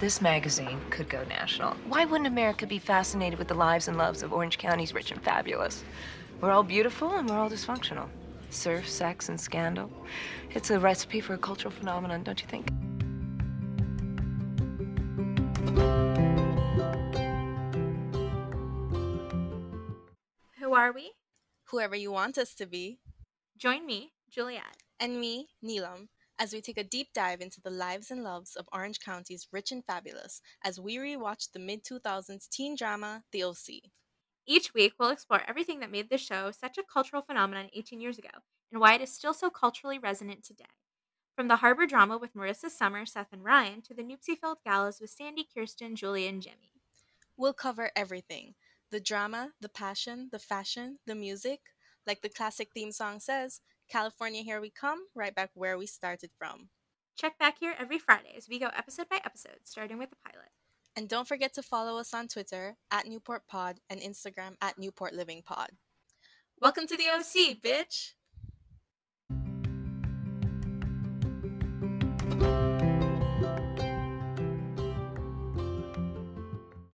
this magazine could go national. Why wouldn't America be fascinated with the lives and loves of Orange County's rich and fabulous? We're all beautiful and we're all dysfunctional. Surf, sex, and scandal. It's a recipe for a cultural phenomenon, don't you think? Who are we? Whoever you want us to be. Join me, Juliet. And me, Neelam, as we take a deep dive into the lives and loves of Orange County's rich and fabulous as we rewatch the mid 2000s teen drama, The OC. Each week, we'll explore everything that made the show such a cultural phenomenon 18 years ago and why it is still so culturally resonant today. From the harbor drama with Marissa Summer, Seth, and Ryan to the Newpsie filled galas with Sandy, Kirsten, Julie, and Jimmy. We'll cover everything the drama, the passion, the fashion, the music. Like the classic theme song says, California, here we come, right back where we started from. Check back here every Friday as we go episode by episode, starting with the pilot. And don't forget to follow us on Twitter at Newport Pod and Instagram at Newport Living Pod. Welcome to the OC, bitch!